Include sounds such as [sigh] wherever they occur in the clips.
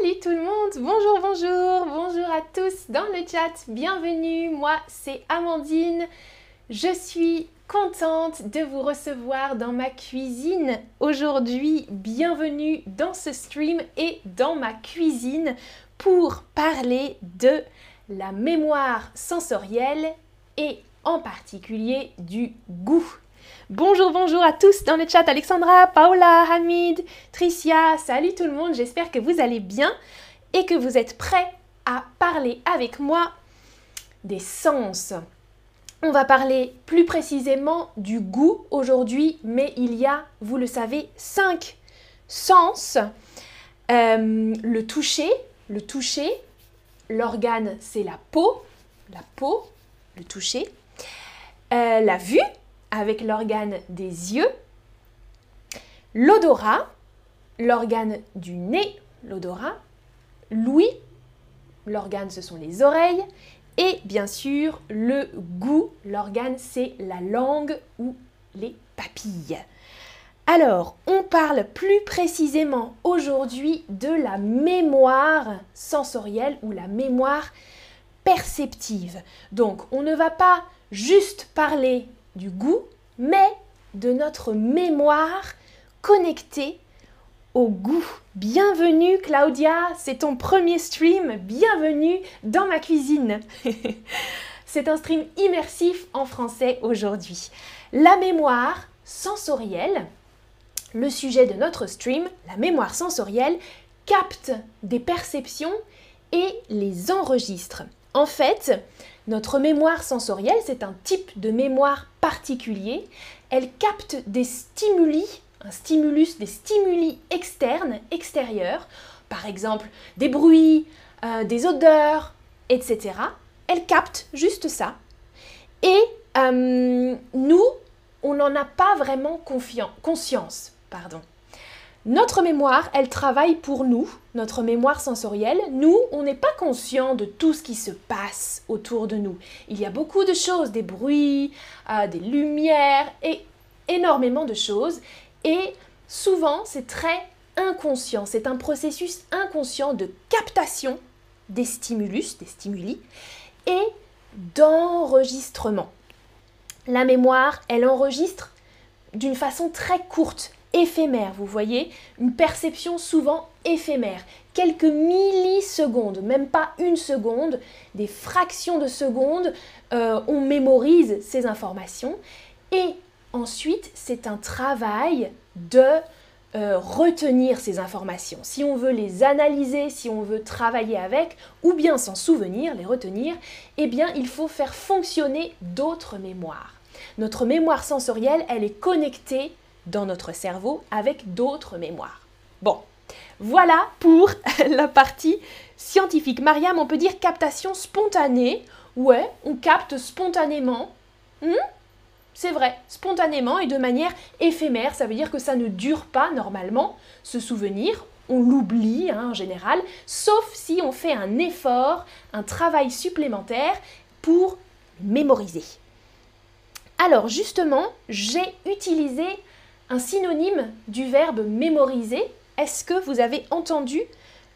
Salut tout le monde, bonjour, bonjour, bonjour à tous dans le chat, bienvenue, moi c'est Amandine, je suis contente de vous recevoir dans ma cuisine aujourd'hui, bienvenue dans ce stream et dans ma cuisine pour parler de la mémoire sensorielle et en particulier du goût. Bonjour, bonjour à tous dans le chat. Alexandra, Paola, Hamid, Tricia, salut tout le monde. J'espère que vous allez bien et que vous êtes prêts à parler avec moi des sens. On va parler plus précisément du goût aujourd'hui, mais il y a, vous le savez, cinq sens. Euh, le toucher, le toucher, l'organe c'est la peau, la peau, le toucher. Euh, la vue, avec l'organe des yeux, l'odorat, l'organe du nez, l'odorat, l'ouïe, l'organe ce sont les oreilles, et bien sûr le goût, l'organe c'est la langue ou les papilles. Alors, on parle plus précisément aujourd'hui de la mémoire sensorielle ou la mémoire perceptive. Donc, on ne va pas juste parler du goût, mais de notre mémoire connectée au goût. Bienvenue Claudia, c'est ton premier stream, bienvenue dans ma cuisine. [laughs] c'est un stream immersif en français aujourd'hui. La mémoire sensorielle, le sujet de notre stream, la mémoire sensorielle, capte des perceptions et les enregistre. En fait, notre mémoire sensorielle, c'est un type de mémoire Elle capte des stimuli, un stimulus, des stimuli externes, extérieurs, par exemple des bruits, euh, des odeurs, etc. Elle capte juste ça. Et euh, nous, on n'en a pas vraiment conscience. Pardon. Notre mémoire, elle travaille pour nous, notre mémoire sensorielle. Nous, on n'est pas conscient de tout ce qui se passe autour de nous. Il y a beaucoup de choses, des bruits, euh, des lumières et énormément de choses. Et souvent, c'est très inconscient. C'est un processus inconscient de captation des stimulus, des stimuli, et d'enregistrement. La mémoire, elle enregistre d'une façon très courte éphémère, vous voyez, une perception souvent éphémère, quelques millisecondes, même pas une seconde, des fractions de secondes, euh, on mémorise ces informations et ensuite c'est un travail de euh, retenir ces informations. Si on veut les analyser, si on veut travailler avec, ou bien s'en souvenir, les retenir, eh bien il faut faire fonctionner d'autres mémoires. Notre mémoire sensorielle, elle est connectée dans notre cerveau avec d'autres mémoires. Bon, voilà pour [laughs] la partie scientifique. Mariam, on peut dire captation spontanée. Ouais, on capte spontanément. Hmm? c'est vrai, spontanément et de manière éphémère. Ça veut dire que ça ne dure pas normalement, ce souvenir. On l'oublie hein, en général, sauf si on fait un effort, un travail supplémentaire pour mémoriser. Alors justement, j'ai utilisé un synonyme du verbe mémoriser. Est-ce que vous avez entendu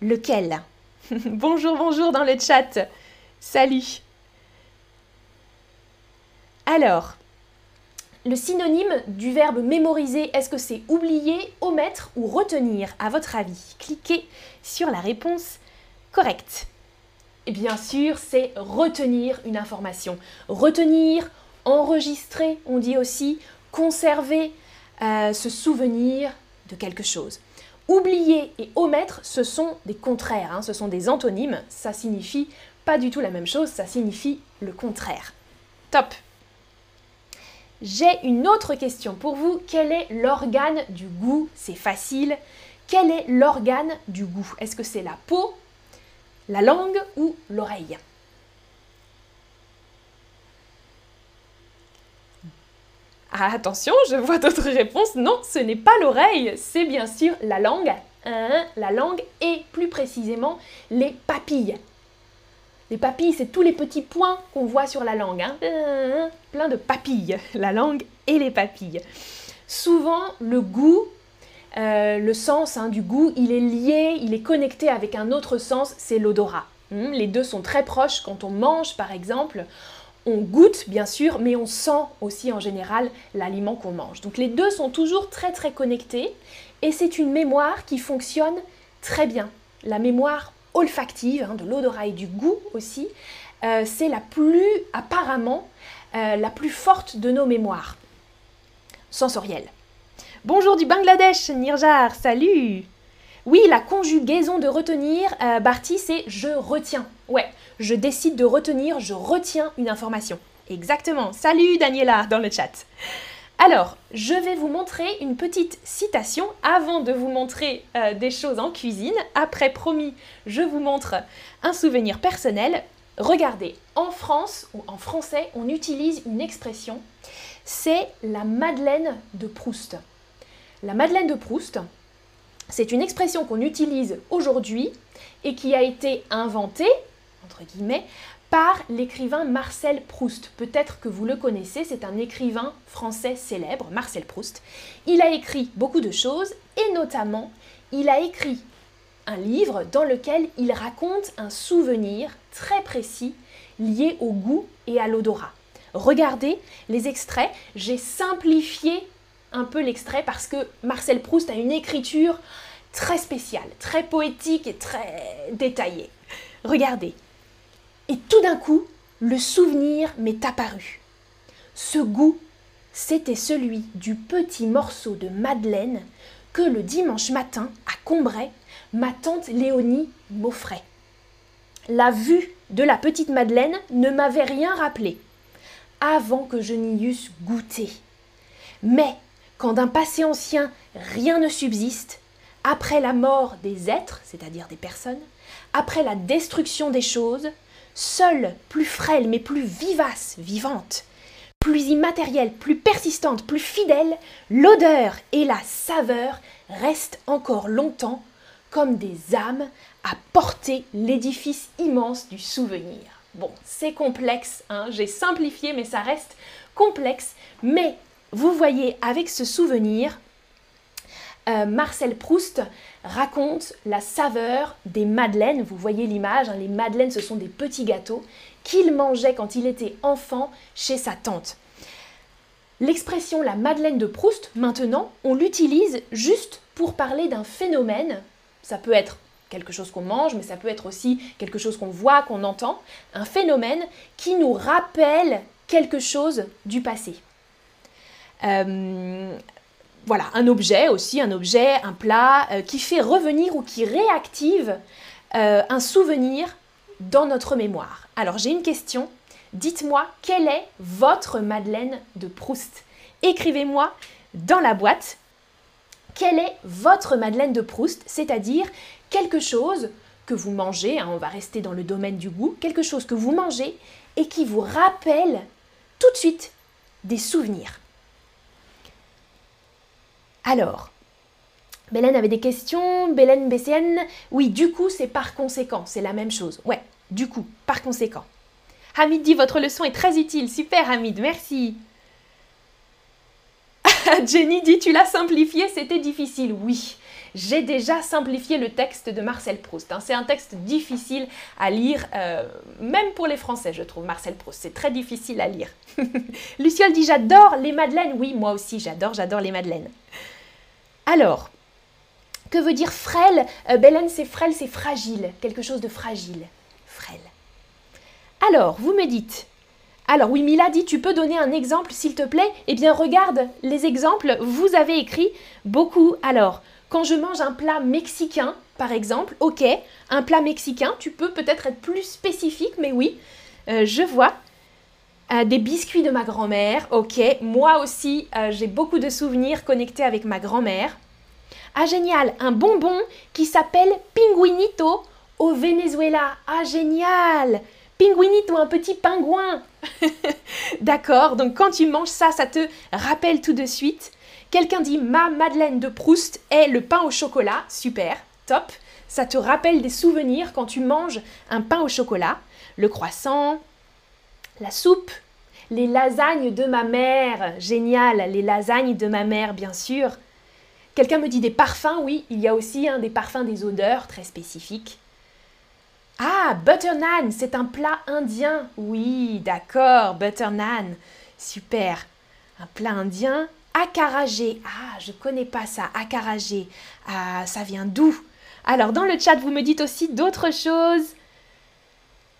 lequel [laughs] Bonjour, bonjour dans le chat. Salut. Alors, le synonyme du verbe mémoriser, est-ce que c'est oublier, omettre ou retenir à votre avis? Cliquez sur la réponse correcte. Et bien sûr, c'est retenir une information. Retenir, enregistrer, on dit aussi conserver, se souvenir de quelque chose. Oublier et omettre, ce sont des contraires, hein, ce sont des antonymes, ça signifie pas du tout la même chose, ça signifie le contraire. Top J'ai une autre question pour vous. Quel est l'organe du goût? C'est facile. Quel est l'organe du goût? Est-ce que c'est la peau, la langue ou l'oreille? Ah, attention, je vois d'autres réponses. Non, ce n'est pas l'oreille, c'est bien sûr la langue. Hein, la langue et plus précisément les papilles. Les papilles, c'est tous les petits points qu'on voit sur la langue. Hein. Hein, plein de papilles, la langue et les papilles. Souvent, le goût, euh, le sens hein, du goût, il est lié, il est connecté avec un autre sens, c'est l'odorat. Les deux sont très proches quand on mange, par exemple. On goûte, bien sûr, mais on sent aussi en général l'aliment qu'on mange. Donc les deux sont toujours très très connectés et c'est une mémoire qui fonctionne très bien. La mémoire olfactive, hein, de l'odorat et du goût aussi, euh, c'est la plus, apparemment, euh, la plus forte de nos mémoires sensorielles. Bonjour du Bangladesh, Nirjar, salut Oui, la conjugaison de retenir, euh, Barty, c'est je retiens. Ouais, je décide de retenir, je retiens une information. Exactement. Salut Daniela dans le chat. Alors, je vais vous montrer une petite citation avant de vous montrer euh, des choses en cuisine. Après, promis, je vous montre un souvenir personnel. Regardez, en France ou en français, on utilise une expression, c'est la Madeleine de Proust. La Madeleine de Proust, c'est une expression qu'on utilise aujourd'hui et qui a été inventée, entre guillemets, par l'écrivain Marcel Proust. Peut-être que vous le connaissez, c'est un écrivain français célèbre, Marcel Proust. Il a écrit beaucoup de choses et notamment, il a écrit un livre dans lequel il raconte un souvenir très précis lié au goût et à l'odorat. Regardez les extraits, j'ai simplifié un peu l'extrait parce que Marcel Proust a une écriture très spéciale, très poétique et très détaillée. Regardez. Et tout d'un coup, le souvenir m'est apparu. Ce goût, c'était celui du petit morceau de madeleine que le dimanche matin, à Combray, ma tante Léonie m'offrait. La vue de la petite Madeleine ne m'avait rien rappelé, avant que je n'y eusse goûté. Mais quand d'un passé ancien rien ne subsiste, après la mort des êtres, c'est-à-dire des personnes, après la destruction des choses, seule, plus frêle mais plus vivace, vivante, plus immatérielle, plus persistante, plus fidèle, l'odeur et la saveur restent encore longtemps comme des âmes à porter l'édifice immense du souvenir. Bon, c'est complexe, hein, j'ai simplifié, mais ça reste complexe. Mais vous voyez, avec ce souvenir, euh, Marcel Proust raconte la saveur des madeleines. Vous voyez l'image, hein, les madeleines, ce sont des petits gâteaux qu'il mangeait quand il était enfant chez sa tante. L'expression la madeleine de Proust, maintenant, on l'utilise juste pour parler d'un phénomène. Ça peut être quelque chose qu'on mange, mais ça peut être aussi quelque chose qu'on voit, qu'on entend. Un phénomène qui nous rappelle quelque chose du passé. Euh, voilà, un objet aussi, un objet, un plat euh, qui fait revenir ou qui réactive euh, un souvenir dans notre mémoire. Alors j'ai une question. Dites-moi quelle est votre Madeleine de Proust? Écrivez-moi dans la boîte quelle est votre Madeleine de Proust, c'est-à-dire quelque chose que vous mangez, hein, on va rester dans le domaine du goût, quelque chose que vous mangez et qui vous rappelle tout de suite des souvenirs. Alors, Bélène avait des questions, Bélène BCN, oui, du coup, c'est par conséquent, c'est la même chose. Ouais, du coup, par conséquent. Hamid dit votre leçon est très utile, super Hamid, merci. [laughs] Jenny dit tu l'as simplifié, c'était difficile. Oui, j'ai déjà simplifié le texte de Marcel Proust. Hein. C'est un texte difficile à lire, euh, même pour les Français, je trouve, Marcel Proust. C'est très difficile à lire. [laughs] Luciole dit j'adore les madeleines. Oui, moi aussi, j'adore, j'adore les madeleines. Alors, que veut dire frêle? Euh, c'est frêle, c'est fragile, quelque chose de fragile. Frêle. Alors, vous me dites, alors oui, Mila dit, tu peux donner un exemple s'il te plaît? Eh bien, regarde les exemples, vous avez écrit beaucoup. Alors, quand je mange un plat mexicain, par exemple, ok, un plat mexicain, tu peux peut-être être plus spécifique, mais oui, euh, je vois. Euh, des biscuits de ma grand-mère, ok. Moi aussi, euh, j'ai beaucoup de souvenirs connectés avec ma grand-mère. Ah génial, un bonbon qui s'appelle Pinguinito au Venezuela. Ah génial Pinguinito, un petit pingouin. [laughs] D'accord, donc quand tu manges ça, ça te rappelle tout de suite. Quelqu'un dit ma Madeleine de Proust est le pain au chocolat. Super, top. Ça te rappelle des souvenirs quand tu manges un pain au chocolat. Le croissant, la soupe, les lasagnes de ma mère. Génial, les lasagnes de ma mère, bien sûr. Quelqu'un me dit des parfums, oui, il y a aussi des parfums, des odeurs très spécifiques. Ah, butter naan, c'est un plat indien. Oui, d'accord, butter naan. Super. Un plat indien. Akarajé. Ah, je connais pas ça. Akarajé. Ah, ça vient d'où? Alors, dans le chat, vous me dites aussi d'autres choses.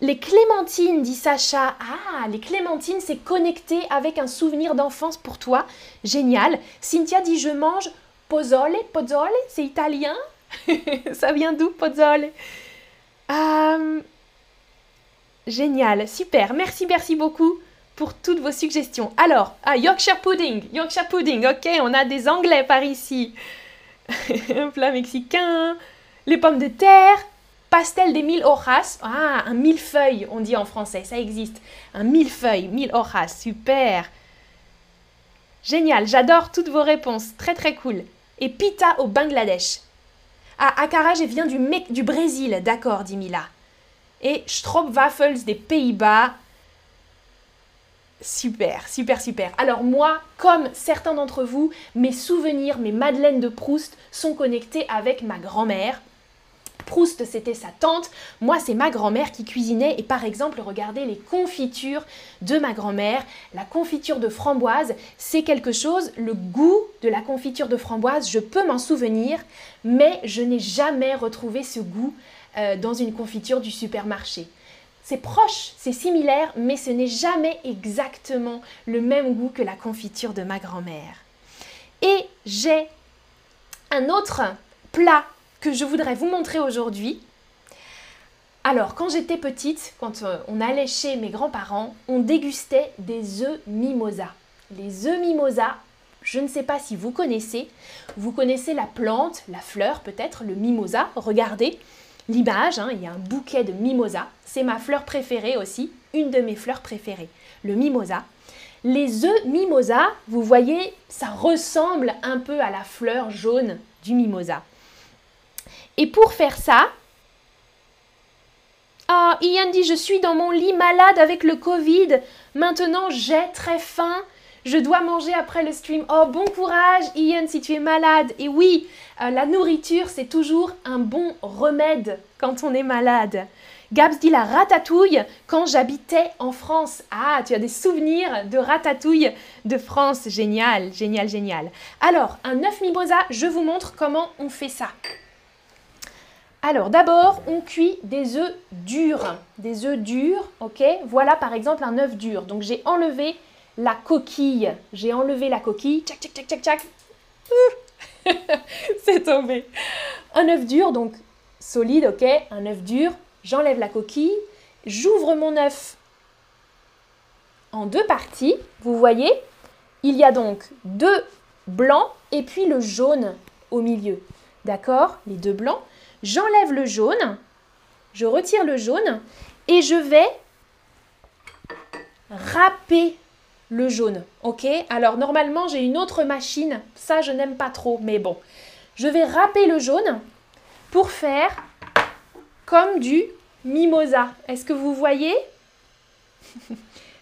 Les clémentines, dit Sacha. Ah, les clémentines, c'est connecté avec un souvenir d'enfance pour toi. Génial. Cynthia dit Je mange Pozzole, pozzole, c'est italien? [laughs] Ça vient d'où, pozzole euh, Génial, super, merci, merci beaucoup pour toutes vos suggestions. Alors, ah, Yorkshire pudding, Yorkshire pudding, ok, on a des Anglais par ici. [laughs] un plat mexicain, les pommes de terre, pastel des mille hojas, ah, un millefeuille, on dit en français, ça existe. Un millefeuille, mille hojas, super. Génial, j'adore toutes vos réponses, très très cool et pita au Bangladesh. Ah, Akaraj vient du, du Brésil, d'accord, dit Mila. Et Stroopwafels des Pays-Bas. Super, super, super. Alors moi, comme certains d'entre vous, mes souvenirs, mes madeleines de Proust sont connectés avec ma grand-mère. Proust, c'était sa tante. Moi, c'est ma grand-mère qui cuisinait. Et par exemple, regardez les confitures de ma grand-mère. La confiture de framboise, c'est quelque chose. Le goût de la confiture de framboise, je peux m'en souvenir, mais je n'ai jamais retrouvé ce goût euh, dans une confiture du supermarché. C'est proche, c'est similaire, mais ce n'est jamais exactement le même goût que la confiture de ma grand-mère. Et j'ai un autre plat je voudrais vous montrer aujourd'hui. Alors, quand j'étais petite, quand euh, on allait chez mes grands-parents, on dégustait des œufs mimosa. Les œufs mimosa, je ne sais pas si vous connaissez. Vous connaissez la plante, la fleur peut-être, le mimosa. Regardez l'image, hein, il y a un bouquet de mimosa. C'est ma fleur préférée aussi, une de mes fleurs préférées, le mimosa. Les œufs mimosa, vous voyez, ça ressemble un peu à la fleur jaune du mimosa. Et pour faire ça, ah, Ian dit Je suis dans mon lit malade avec le Covid. Maintenant, j'ai très faim. Je dois manger après le stream. Oh, bon courage, Ian, si tu es malade. Et oui, euh, la nourriture, c'est toujours un bon remède quand on est malade. Gabs dit la ratatouille quand j'habitais en France. Ah, tu as des souvenirs de ratatouille de France. Génial, génial, génial. Alors, un œuf mimosa, je vous montre comment on fait ça. Alors d'abord, on cuit des œufs durs. Des œufs durs, ok Voilà par exemple un œuf dur. Donc j'ai enlevé la coquille. J'ai enlevé la coquille. Tchac, tchac, tchac, tchac, tchac. [laughs] C'est tombé. Un œuf dur, donc solide, ok Un œuf dur. J'enlève la coquille. J'ouvre mon œuf en deux parties. Vous voyez Il y a donc deux blancs et puis le jaune au milieu. D'accord? Les deux blancs j'enlève le jaune, je retire le jaune et je vais râper le jaune. Ok? Alors normalement j'ai une autre machine, ça je n'aime pas trop, mais bon. Je vais râper le jaune pour faire comme du mimosa. Est-ce que vous voyez? [laughs]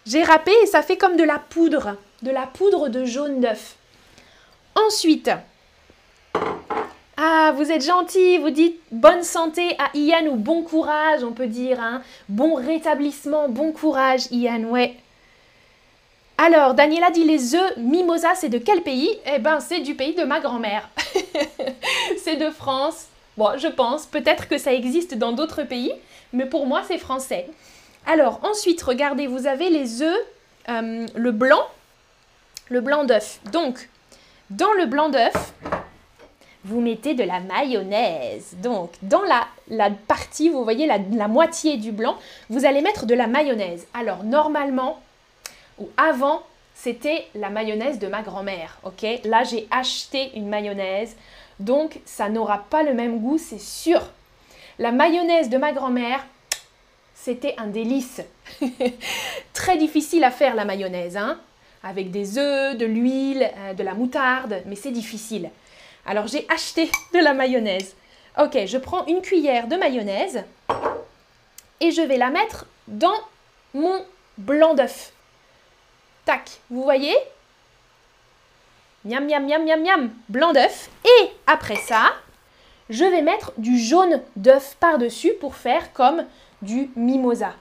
J'ai râpé et ça fait comme de la poudre, de la poudre de jaune d'œuf. Ensuite, ah, vous êtes gentil, vous dites bonne santé à Ian ou bon courage, on peut dire. Hein. Bon rétablissement, bon courage, Ian, ouais. Alors, Daniela dit les œufs mimosa, c'est de quel pays? Eh ben, c'est du pays de ma grand-mère. [laughs] c'est de France. Bon, je pense, peut-être que ça existe dans d'autres pays, mais pour moi, c'est français. Alors, ensuite, regardez, vous avez les œufs, euh, le blanc, le blanc d'œuf. Donc, dans le blanc d'œuf, vous mettez de la mayonnaise. Donc, dans la, la partie, vous voyez la, la, moitié du blanc, vous allez mettre de la mayonnaise. Alors, normalement, ou avant, c'était la mayonnaise de ma grand-mère, ok? Là, j'ai acheté une mayonnaise, donc ça n'aura pas le même goût, c'est sûr. La mayonnaise de ma grand-mère, c'était un délice. [laughs] Très difficile à faire la mayonnaise, hein? Avec des œufs, de l'huile, euh, de la moutarde, mais c'est difficile. Alors j'ai acheté de la mayonnaise. Ok, je prends une cuillère de mayonnaise et je vais la mettre dans mon blanc d'œuf. Tac, vous voyez? Miam, miam, miam, miam, miam. Blanc d'œuf. Et après ça, je vais mettre du jaune d'œuf par-dessus pour faire comme du mimosa.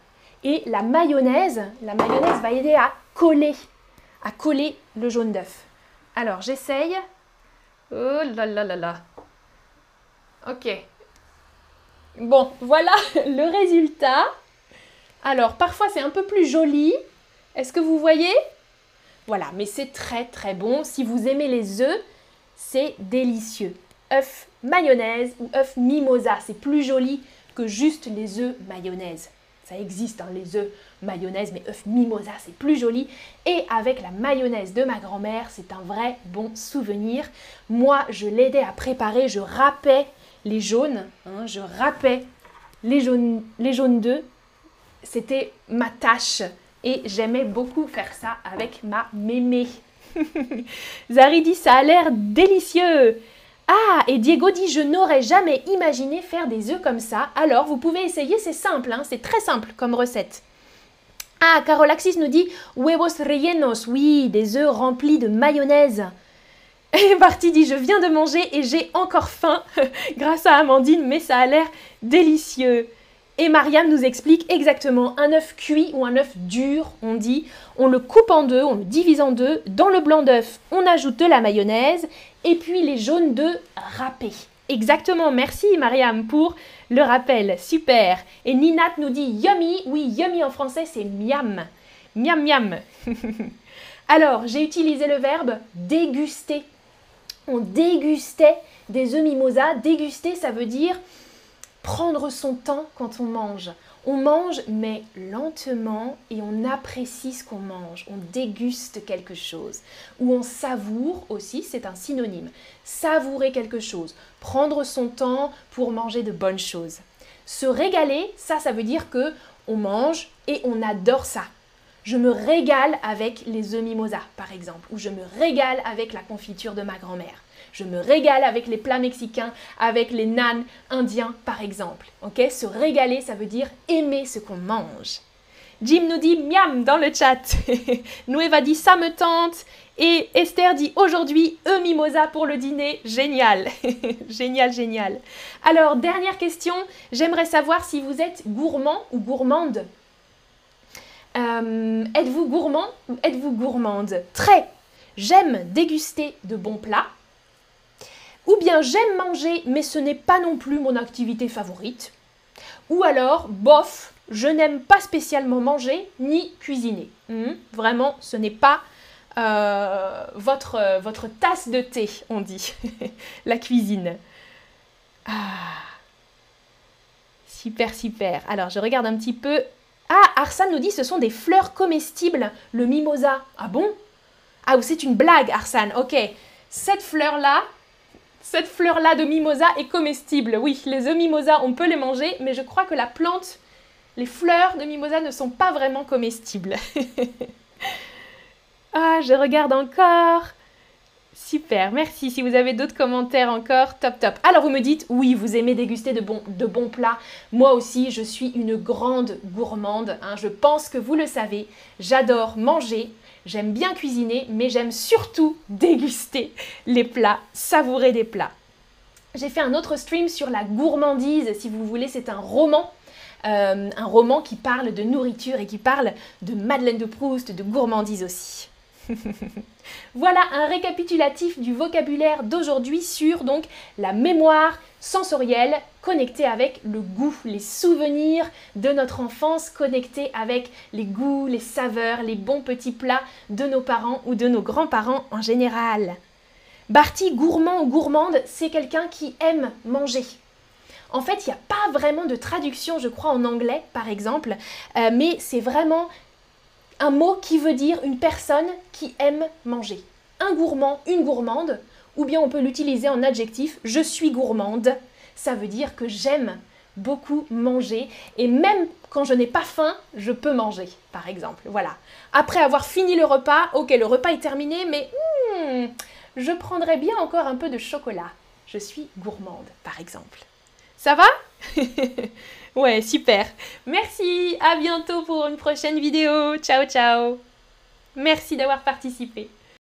Et la mayonnaise, la mayonnaise va aider à coller, à coller le jaune d'œuf. Alors, j'essaye. Oh là là là là. Ok. Bon, voilà [laughs] le résultat. Alors, parfois c'est un peu plus joli. Est-ce que vous voyez? Voilà, mais c'est très très bon. Si vous aimez les œufs, c'est délicieux. œuf mayonnaise ou œuf mimosa, c'est plus joli que juste les œufs mayonnaise. Ça existe, hein, les œufs mayonnaise, mais œuf mimosa, c'est plus joli. Et avec la mayonnaise de ma grand-mère, c'est un vrai bon souvenir. Moi, je l'aidais à préparer, je râpais les jaunes, hein, je râpais les jaunes, les d'œufs. C'était ma tâche et j'aimais beaucoup faire ça avec ma mémé. [laughs] Zari dit ça a l'air délicieux. Ah, et Diego dit je n'aurais jamais imaginé faire des œufs comme ça. Alors vous pouvez essayer, c'est simple, hein, c'est très simple comme recette. Ah, Carolaxis nous dit huevos rellenos, oui, des œufs remplis de mayonnaise. [laughs] Et Marty dit Je viens de manger et j'ai encore faim [laughs] grâce à Amandine, mais ça a l'air délicieux. Et Mariam nous explique exactement un œuf cuit ou un œuf dur, on dit. On le coupe en deux, on le divise en deux. Dans le blanc d'œuf, on ajoute de la mayonnaise et puis les jaunes d'œufs râpés. Exactement, merci Mariam pour le rappel. Super. Et Ninat nous dit yummy. Oui, yummy en français c'est miam. Miam miam. [laughs] Alors, j'ai utilisé le verbe déguster on dégustait des œufs mimosa. Déguster, ça veut dire prendre son temps quand on mange. On mange, mais lentement, et on apprécie ce qu'on mange. On déguste quelque chose. Ou on savoure aussi, c'est un synonyme. Savourer quelque chose. Prendre son temps pour manger de bonnes choses. Se régaler, ça, ça veut dire que on mange et on adore ça. Je me régale avec les œufs mimosa, par exemple, ou je me régale avec la confiture de ma grand-mère. Je me régale avec les plats mexicains, avec les nanes indiens, par exemple. Ok Se régaler, ça veut dire aimer ce qu'on mange. Jim nous dit miam dans le chat. [laughs] Nueva dit ça me tente. Et Esther dit aujourd'hui œufs mimosa pour le dîner. Génial. [laughs] génial, génial. Alors, dernière question. J'aimerais savoir si vous êtes gourmand ou gourmande. Euh, êtes-vous gourmand ou êtes-vous gourmande? Très. J'aime déguster de bons plats. Ou bien j'aime manger, mais ce n'est pas non plus mon activité favorite. Ou alors, bof, je n'aime pas spécialement manger ni cuisiner. Hmm, vraiment, ce n'est pas euh, votre, tasse de thé, on dit, [laughs] la cuisine. Ah. Super, super. Alors, je regarde un petit peu ah, Arsane nous dit ce sont des fleurs comestibles, le mimosa. Ah bon? Ah, ou c'est une blague, Arsane. Ok. Cette fleur-là, cette fleur-là de mimosa est comestible. Oui, les œufs mimosa, on peut les manger, mais je crois que la plante, les fleurs de mimosa ne sont pas vraiment comestibles. [laughs] ah, je regarde encore. Super, merci. Si vous avez d'autres commentaires encore, top top. Alors vous me dites, oui, vous aimez déguster de bons, plats. Moi aussi, je suis une grande gourmande. Hein. Je pense que vous le savez. J'adore manger, j'aime bien cuisiner, mais j'aime surtout [laughs] déguster les plats, savourer des plats. J'ai fait un autre stream sur la gourmandise, si vous voulez, c'est un roman. Euh, un roman qui parle de nourriture et qui parle de Madeleine de Proust, de gourmandise aussi. [laughs] voilà un récapitulatif du vocabulaire d'aujourd'hui sur donc la mémoire sensorielle connectée avec le goût, les souvenirs de notre enfance connectés avec les goûts, les saveurs, les bons petits plats de nos parents ou de nos grands-parents en général. Barty, gourmand ou gourmande, c'est quelqu'un qui aime manger. En fait, il n'y a pas vraiment de traduction, je crois, en anglais, par exemple, euh, mais c'est vraiment un mot qui veut dire une personne qui aime manger. Un gourmand, une gourmande, ou bien on peut l'utiliser en adjectif je suis gourmande. Ça veut dire que j'aime beaucoup manger et même quand je n'ai pas faim, je peux manger, par exemple. Voilà. Après avoir fini le repas, ok, le repas est terminé, mais hmm, je prendrais bien encore un peu de chocolat. Je suis gourmande, par exemple. Ça va? [laughs] Ouais, super. Merci, à bientôt pour une prochaine vidéo. Ciao, ciao. Merci d'avoir participé.